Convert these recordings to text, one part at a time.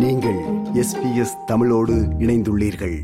நீங்கள் எஸ்பிஎஸ் தமிழோடு இணைந்துள்ளீர்கள்.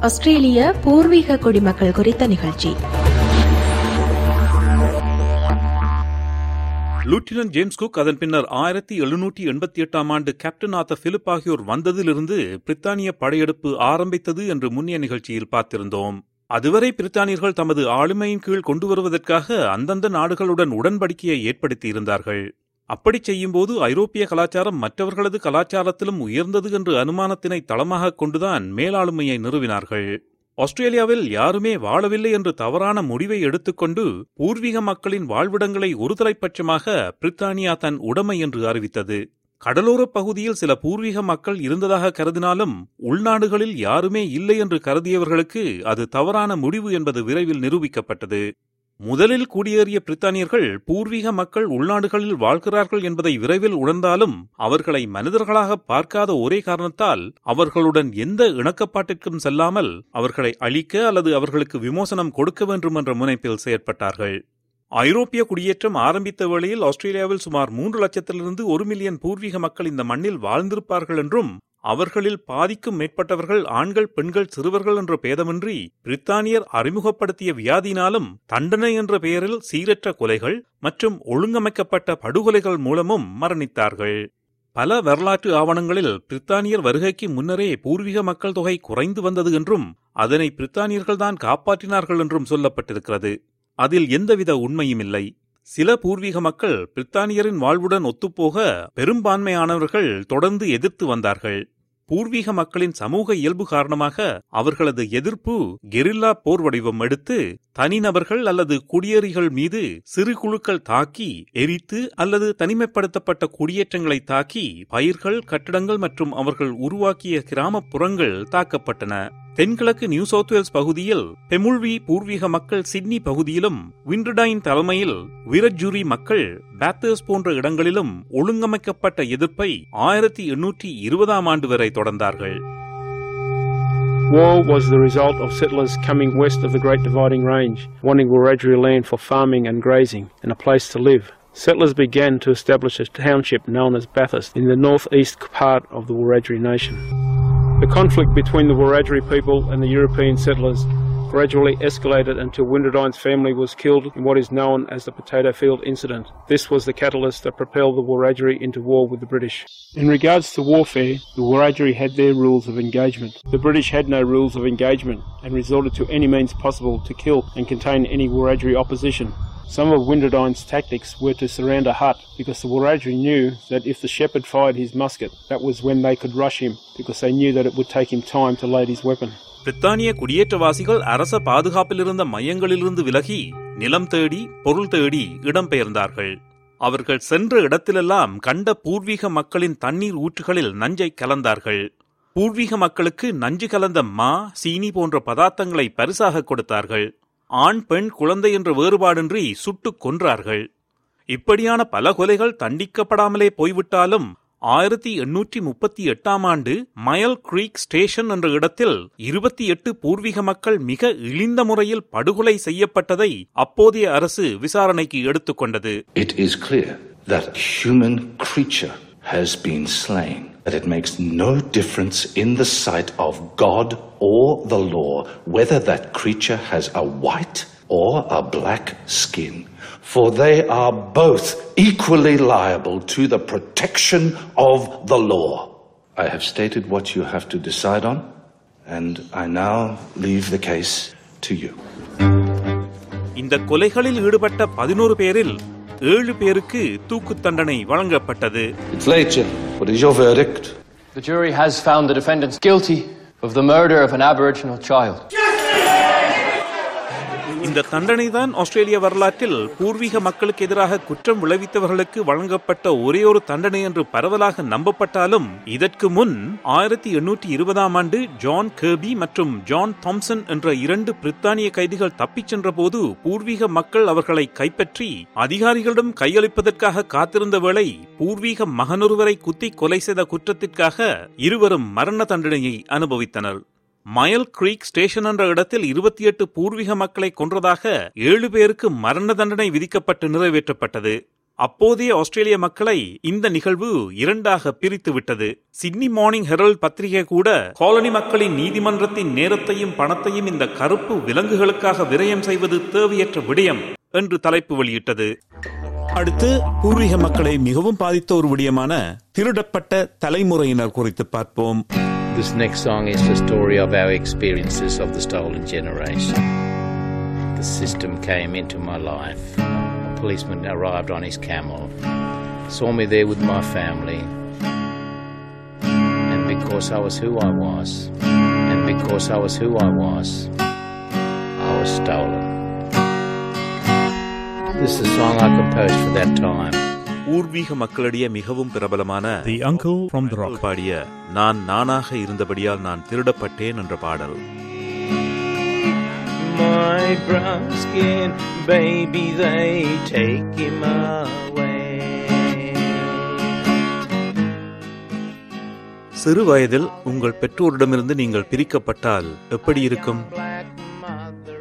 ஆஸ்திரேலிய பூர்வீக குடிமக்கள் குறித்த நிகழ்ச்சி. லூட்டினன்ட் ஜேம்ஸ் குக் அதன் பின்னர் ஆயிரத்தி எழுநூற்றி எண்பத்தி எட்டாம் ஆண்டு கேப்டன் ஆர்த்தர் பிலிப் ஆகியோர் வந்ததிலிருந்து பிரித்தானிய படையெடுப்பு ஆரம்பித்தது என்று முன்னிய நிகழ்ச்சியில் பார்த்திருந்தோம். அதுவரை பிரித்தானியர்கள் தமது ஆளுமையின் கீழ் கொண்டு வருவதற்காக அந்தந்த நாடுகளுடன் உடன்படிக்கையை ஏற்படுத்தியிருந்தார்கள். அப்படி செய்யும்போது ஐரோப்பிய கலாச்சாரம் மற்றவர்களது கலாச்சாரத்திலும் உயர்ந்தது என்று அனுமானத்தினை தளமாகக் கொண்டுதான் மேலாளுமையை நிறுவினார்கள். ஆஸ்திரேலியாவில் யாருமே வாழவில்லை என்று தவறான முடிவை எடுத்துக்கொண்டு பூர்வீக மக்களின் வாழ்விடங்களை ஒருதலைப்பட்சமாக பிரித்தானியா தன் உடைமை என்று அறிவித்தது. கடலோரப் பகுதியில் சில பூர்வீக மக்கள் இருந்ததாக கருதினாலும் உள்நாடுகளில் யாருமே இல்லை என்று கருதியவர்களுக்கு அது தவறான முடிவு என்பது விரைவில் நிரூபிக்கப்பட்டது. முதலில் குடியேறிய பிரித்தானியர்கள் பூர்வீக மக்கள் உள்நாடுகளில் வாழ்கிறார்கள் என்பதை விரைவில் உணர்ந்தாலும் அவர்களை மனிதர்களாக பார்க்காத ஒரே காரணத்தால் அவர்களுடன் எந்த இணக்கப்பாட்டிற்கும் செல்லாமல் அவர்களை அழிக்க அல்லது அவர்களுக்கு விமோசனம் கொடுக்க வேண்டும் என்ற முனைப்பில் செயற்பட்டார்கள். ஐரோப்பிய குடியேற்றம் ஆரம்பித்த வேளையில் ஆஸ்திரேலியாவில் சுமார் மூன்று லட்சத்திலிருந்து ஒரு மில்லியன் பூர்வீக மக்கள் இந்த மண்ணில் வாழ்ந்திருப்பார்கள் என்றும் அவர்களில் பாதிக்கும் மேற்பட்டவர்கள் ஆண்கள் பெண்கள் சிறுவர்கள் என்ற பேதமின்றி பிரித்தானியர் அறிமுகப்படுத்திய வியாதியினாலும் தண்டனை என்ற பெயரில் சீரற்ற கொலைகள் மற்றும் ஒழுங்கமைக்கப்பட்ட படுகொலைகள் மூலமும் மரணித்தார்கள். பல வரலாற்று ஆவணங்களில் பிரித்தானியர் வருகைக்கு முன்னரே பூர்வீக மக்கள் தொகை குறைந்து வந்தது என்றும் அதனை பிரித்தானியர்கள்தான் காப்பாற்றினார்கள் என்றும் சொல்லப்பட்டிருக்கிறது. அதில் எந்தவித உண்மையும் இல்லை. சில பூர்வீக மக்கள் பிரித்தானியரின் வாழ்வுடன் ஒத்துப்போக பெரும்பான்மையானவர்கள் தொடர்ந்து எதிர்த்து வந்தார்கள். பூர்வீக மக்களின் சமூக இயல்பு காரணமாக அவர்களது எதிர்ப்பு கெரில்லா போர் வடிவம் எடுத்து தனிநபர்கள் அல்லது குடியேறிகள் மீது சிறு குழுக்கள் தாக்கி எரித்து அல்லது தனிமைப்படுத்தப்பட்ட குடியேற்றங்களை தாக்கி பயிர்கள் கட்டிடங்கள் மற்றும் அவர்கள் உருவாக்கிய கிராமப்புறங்கள் தாக்கப்பட்டன. தென்கிழக்கு நியூ சவுத் வேல்ஸ் பகுதியில் பெமுழ்வி பூர்வீக மக்கள் சிட்னி பகுதியிலும் விண்டர்டைன் தலைமையில் விரஜூரி மக்கள் பேத்தர்ஸ் போன்ற இடங்களிலும் ஒழுங்கமைக்கப்பட்ட எதிர்ப்பை ஆயிரத்தி எண்ணூற்றி இருபதாம் ஆண்டு வரை தொடர்ந்தார்கள் War was the result of settlers coming west of the Great Dividing Range, wanting Wiradjuri land for farming and grazing and a place to live. Settlers began to establish a township known as Bathurst in the northeast part of the Wiradjuri nation. The conflict between the Wiradjuri people and the European settlers gradually escalated until Winterdine's family was killed in what is known as the Potato Field Incident. This was the catalyst that propelled the Wiradjuri into war with the British. In regards to warfare, the Wiradjuri had their rules of engagement. The British had no rules of engagement and resorted to any means possible to kill and contain any Wiradjuri opposition. Some of Winterdine's tactics were to surround a hut because the Wiradjuri knew that if the shepherd fired his musket, that was when they could rush him because they knew that it would take him time to load his weapon. பிரித்தானிய குடியேற்றவாசிகள் அரச பாதுகாப்பில் இருந்த மையங்களிலிருந்து விலகி நிலம் தேடி பொருள் தேடி இடம்பெயர்ந்தார்கள் அவர்கள் சென்ற இடத்திலெல்லாம் கண்ட பூர்வீக மக்களின் தண்ணீர் ஊற்றுகளில் நஞ்சை கலந்தார்கள் பூர்வீக மக்களுக்கு நஞ்சு கலந்த மா சீனி போன்ற பதார்த்தங்களை பரிசாக கொடுத்தார்கள் ஆண் பெண் குழந்தை என்ற வேறுபாடின்றி சுட்டுக் கொன்றார்கள். இப்படியான பல கொலைகள் தண்டிக்கப்படாமலே போய்விட்டாலும் ஆயிரத்தி எண்ணூற்றி முப்பத்தி எட்டாம் ஆண்டு மயல் கிரீக் ஸ்டேஷன் என்ற இடத்தில் இருபத்தி எட்டு பூர்வீக மக்கள் மிக இழிந்த முறையில் படுகொலை செய்யப்பட்டதை அப்போதைய அரசு விசாரணைக்கு எடுத்துக்கொண்டது It is clear that a human creature has been slain, that it makes no difference in the sight of God or the law whether that creature has a white or a black skin, for they are both equally liable to the protection of the law. I have stated what you have to decide on, and I now leave the case to you. இந்த கொலைகளில் ஈடுபட்ட பதினோரு பேரில் ஏழு பேருக்கு தூக்கு தண்டனை வழங்கப்பட்டது It's late, Jim. what is your verdict? The jury has found the defendants guilty of the murder of an Aboriginal child. இந்த தண்டனைதான் ஆஸ்திரேலிய வரலாற்றில் பூர்வீக மக்களுக்கு எதிராக குற்றம் விளைவித்தவர்களுக்கு வழங்கப்பட்ட ஒரே ஒரு தண்டனை என்று பரவலாக நம்பப்பட்டாலும் இதற்கு முன் ஆயிரத்தி எண்ணூற்றி இருபதாம் ஆண்டு ஜான் கேபி மற்றும் ஜான் தாம்சன் என்ற இரண்டு பிரித்தானிய கைதிகள் தப்பிச் சென்றபோது பூர்வீக மக்கள் அவர்களை கைப்பற்றி அதிகாரிகளிடம் கையளிப்பதற்காக காத்திருந்த வேளை பூர்வீக மகனொருவரை குத்தி கொலை செய்த குற்றத்திற்காக இருவரும் மரண தண்டனையை அனுபவித்தனர். மயல் கிரீக் ஸ்டேஷன் என்ற இடத்தில் இருபத்தி எட்டு பூர்வீக மக்களை கொன்றதாக ஏழு பேருக்கு மரண தண்டனை விதிக்கப்பட்டு நிறைவேற்றப்பட்டது. அப்போதைய ஆஸ்திரேலிய மக்களை இந்த நிகழ்வு இரண்டாக பிரித்து விட்டது சிட்னி மார்னிங் ஹெரல்ட் பத்திரிகை கூட காலனி மக்களின் நீதிமன்றத்தின் நேரத்தையும் பணத்தையும் இந்த கருப்பு விலங்குகளுக்காக விரயம் செய்வது தேவையற்ற விடயம் என்று தலைப்பு வெளியிட்டது. அடுத்து பூர்வீக மக்களை மிகவும் பாதித்த ஒரு விடயமான திருடப்பட்ட தலைமுறையினர் குறித்து பார்ப்போம். This next song is the story of our experiences of the stolen generation. The system came into my life. A policeman arrived on his camel, saw me there with my family, and because I was who I was, and because I was who I was, I was stolen. This is a song I composed for that time. பூர்வீக மக்களிடையே மிகவும் பிரபலமான The Uncle from the Rock. பாடிய நான் நானாக இருந்தபடியால் நான் திருடப்பட்டேன் என்ற பாடல் My brown skin baby, they take him away. சிறு வயதில் உங்கள் பெற்றோரிடமிருந்து நீங்கள் பிரிக்கப்பட்டால் எப்படி இருக்கும்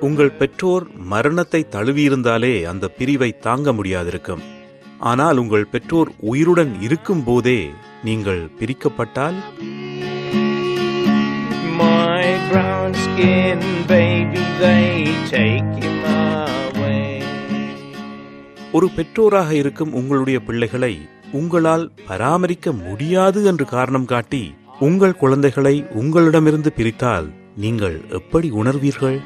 உங்கள் பெற்றோர் மரணத்தை தழுவியிருந்தாலே அந்த பிரிவை தாங்க முடியாதிருக்கும் ஆனால் உங்கள் பெற்றோர் உயிருடன் இருக்கும் போதே நீங்கள் பிரிக்கப்பட்டால். ஒரு பெற்றோராக இருக்கும் உங்களுடைய பிள்ளைகளை உங்களால் பராமரிக்க முடியாது என்று காரணம் காட்டி உங்கள் குழந்தைகளை உங்களிடமிருந்து பிரித்தால் நீங்கள் எப்படி உணர்வீர்கள்.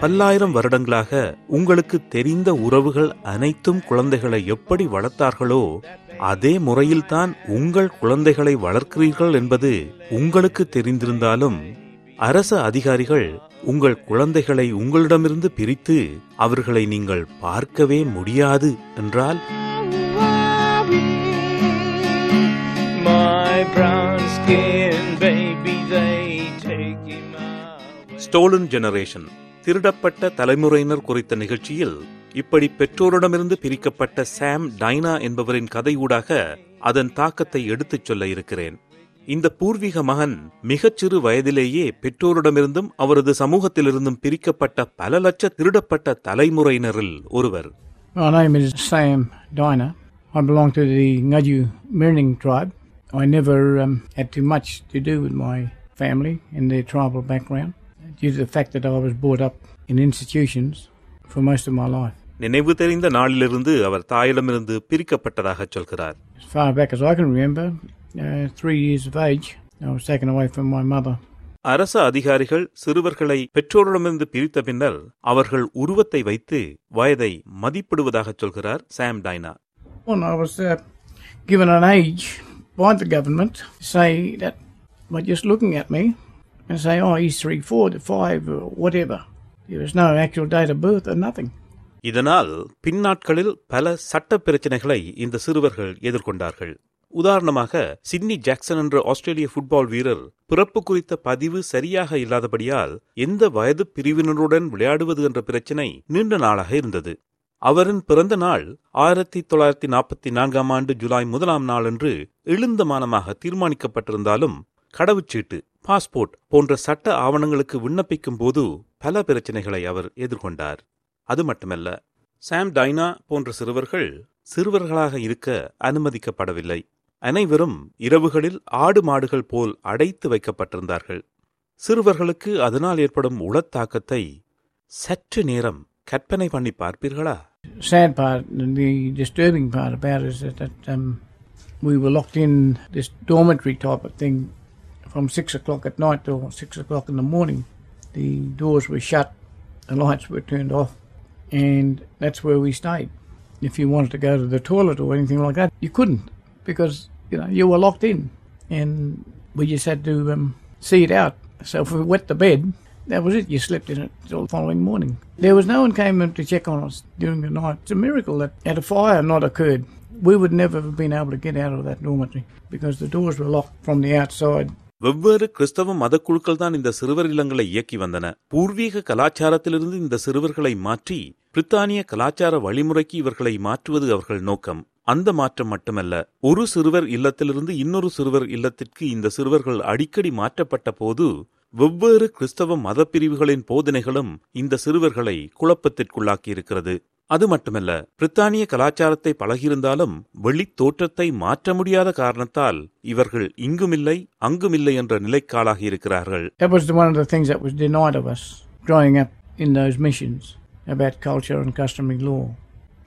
பல்லாயிரம் வருடங்களாக உங்களுக்கு தெரிந்த உறவுகள் அனைத்தும் குழந்தைகளை எப்படி வளர்த்தார்களோ அதே முறையில்தான் உங்கள் குழந்தைகளை வளர்க்கிறீர்கள் என்பது உங்களுக்கு தெரிந்திருந்தாலும் அரச அதிகாரிகள் உங்கள் குழந்தைகளை உங்களிடமிருந்து பிரித்து அவர்களை நீங்கள் பார்க்கவே முடியாது என்றால். ஸ்டோலன் ஜெனரேஷன் திருடப்பட்ட தலைமுறையினர் குறித்த நிகழ்ச்சியில் இப்படி பெற்றோரிடமிருந்து பிரிக்கப்பட்ட சாம் டைனா என்பவரின் கதையூடாக அதன் தாக்கத்தை எடுத்துச் சொல்ல இருக்கிறேன் இந்த பூர்வீக மகன் மிகச்சிறு வயதிலேயே பெற்றோரிடமிருந்தும் அவரது சமூகத்திலிருந்தும் பிரிக்கப்பட்ட பல லட்ச திருடப்பட்ட தலைமுறையினரில் ஒருவர் My name is Sam Diner. I belong to the Ngaju Mirning tribe. I never um, had too much to do with my family and their tribal background due to the fact that I was brought up in institutions for most of my life. நினைவு தெரிந்த நாளிலிருந்து அவர் தாயிடமிருந்து பிரிக்கப்பட்டதாக சொல்கிறார் As far back as I can remember, uh, three years of age, I was taken away from my mother. அரச அதிகாரிகள் சிறுவர்களை பெற்றோரிடமிருந்து பிரித்த பின்னர் அவர்கள் உருவத்தை வைத்து வயதை மதிப்பிடுவதாக சொல்கிறார் சாம் டைனா When I was uh, given an age by the government say that by just looking at me and say, oh, he's three, four to five, or whatever. There was no actual date of birth or nothing. இதனால் பின்னாட்களில் பல சட்ட பிரச்சனைகளை இந்த சிறுவர்கள் எதிர்கொண்டார்கள் உதாரணமாக Sydney Jackson என்ற ஆஸ்திரேலிய football வீரர் பிறப்பு குறித்த பதிவு சரியாக இல்லாதபடியால் எந்த வயது பிரிவினருடன் விளையாடுவது என்ற பிரச்சினை நீண்ட நாளாக இருந்தது அவரின் பிறந்த நாள் ஆயிரத்தி தொள்ளாயிரத்தி நாற்பத்தி நான்காம் ஆண்டு ஜூலை முதலாம் நாளன்று எழுந்தமானமாக தீர்மானிக்கப்பட்டிருந்தாலும் கடவுச்சீட்டு பாஸ்போர்ட் போன்ற சட்ட ஆவணங்களுக்கு விண்ணப்பிக்கும் போது பல பிரச்சனைகளை அவர் எதிர்கொண்டார். அது மட்டுமல்ல சாம் டைனா போன்ற சிறுவர்கள் சிறுவர்களாக இருக்க அனுமதிக்கப்படவில்லை. அனைவரும் இரவுகளில் ஆடு மாடுகள் போல் அடைத்து வைக்கப்பட்டிருந்தார்கள். சிறுவர்களுக்கு அதனால் ஏற்படும் உளத்தாக்கத்தை சற்று நேரம் கற்பனை பண்ணி பார்ப்பீர்களா? Sad part and the disturbing part about it is that, that um, we were locked in this dormitory type of thing from six o'clock at night till six o'clock in the morning. The doors were shut, the lights were turned off, and that's where we stayed. If you wanted to go to the toilet or anything like that, you couldn't because you know you were locked in, and we just had to um, see it out. So if we wet the bed, that was it. You slept in it till the following morning. There was no one came to check on us during the night. It's a miracle that had a fire not occurred, we would never have been able to get out of that dormitory because the doors were locked from the outside. வெவ்வேறு கிறிஸ்தவ மதக்குழுக்கள் தான் இந்த சிறுவர் இல்லங்களை இயக்கி வந்தன. பூர்வீக கலாச்சாரத்திலிருந்து இந்த சிறுவர்களை மாற்றி பிரித்தானிய கலாச்சார வழிமுறைக்கு இவர்களை மாற்றுவது அவர்கள் நோக்கம். அந்த மாற்றம் மட்டுமல்ல ஒரு சிறுவர் இல்லத்திலிருந்து இன்னொரு சிறுவர் இல்லத்திற்கு இந்த சிறுவர்கள் அடிக்கடி மாற்றப்பட்ட போது வெவ்வேறு கிறிஸ்தவ மதப்பிரிவுகளின் போதனைகளும் இந்த சிறுவர்களை குழப்பத்திற்குள்ளாக்கியிருக்கிறது. அது மட்டுமல்ல பிரித்தானிய கலாச்சாரத்தை பழகியிருந்தாலும் வெளித் தோற்றத்தை மாற்ற முடியாத காரணத்தால் இவர்கள் இங்குமில்லை அங்குமில்லை என்ற நிலைக்காலாகி இருக்கிறார்கள் That was the- one of the things that was denied of us growing up in those missions about culture and customary law.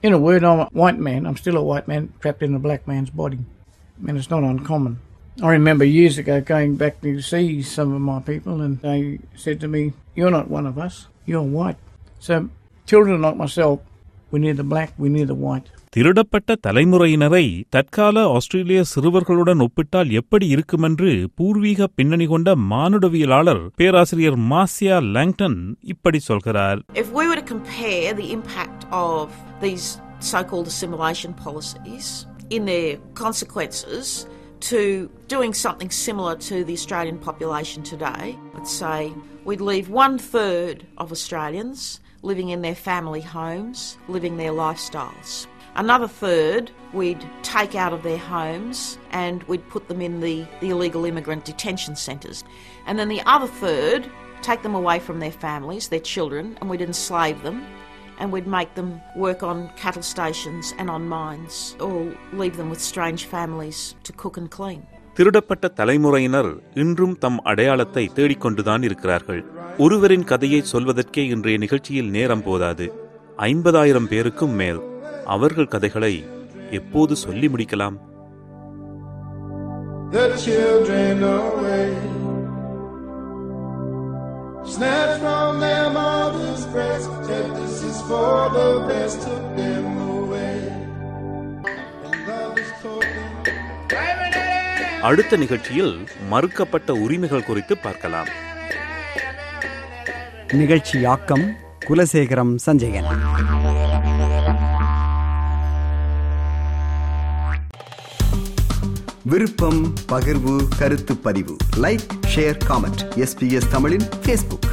In a word, I'm a white man. I'm still a white man trapped in a black man's body. And it's not uncommon. I remember years ago going back to see some of my people and they said to me, You're not one of us, you're white. So, children like myself, we're neither black, we're neither white. திருடப்பட்ட தலைமுறையினரை தற்கால ஆஸ்திரேலிய சிறுவர்களுடன் ஒப்பிட்டால் எப்படி இருக்குமென்று பூர்வீக பின்னணி கொண்ட மானுடவியலாளர் பேராசிரியர் மாசியா Langdon இப்படி சொல்கிறார் If we were to compare the impact of these so called assimilation policies in their consequences to doing something similar to the Australian population today, let's say we'd leave one third of Australians living in their family homes, living their lifestyles. Another third we'd take out of their homes and we'd put them in the, the illegal immigrant detention centres. And then the other third, take them away from their families, their children, and we'd enslave them and we'd make them work on cattle stations and on mines or leave them with strange families to cook and clean. திருடப்பட்ட தலைமுறையினர் இன்றும் தம் அடையாளத்தை தேடிக்கொண்டுதான் இருக்கிறார்கள். ஒருவரின் கதையை சொல்வதற்கே இன்றைய நிகழ்ச்சியில் நேரம் போதாது. ஐம்பதாயிரம் பேருக்கும் மேல் அவர்கள் கதைகளை எப்போது சொல்லி முடிக்கலாம். Snatched from their mother's breast, said this is for the best, of them. அடுத்த நிகழ்ச்சியில் மறுக்கப்பட்ட உரிமைகள் குறித்து பார்க்கலாம். நிகழ்ச்சியாக்கம் குலசேகரம் சஞ்சயன். விருப்பம் பகிர்வு கருத்து பதிவு. லைக் ஷேர் காமெண்ட் எஸ்பிஎஸ் தமிழின் ஃபேஸ்புக்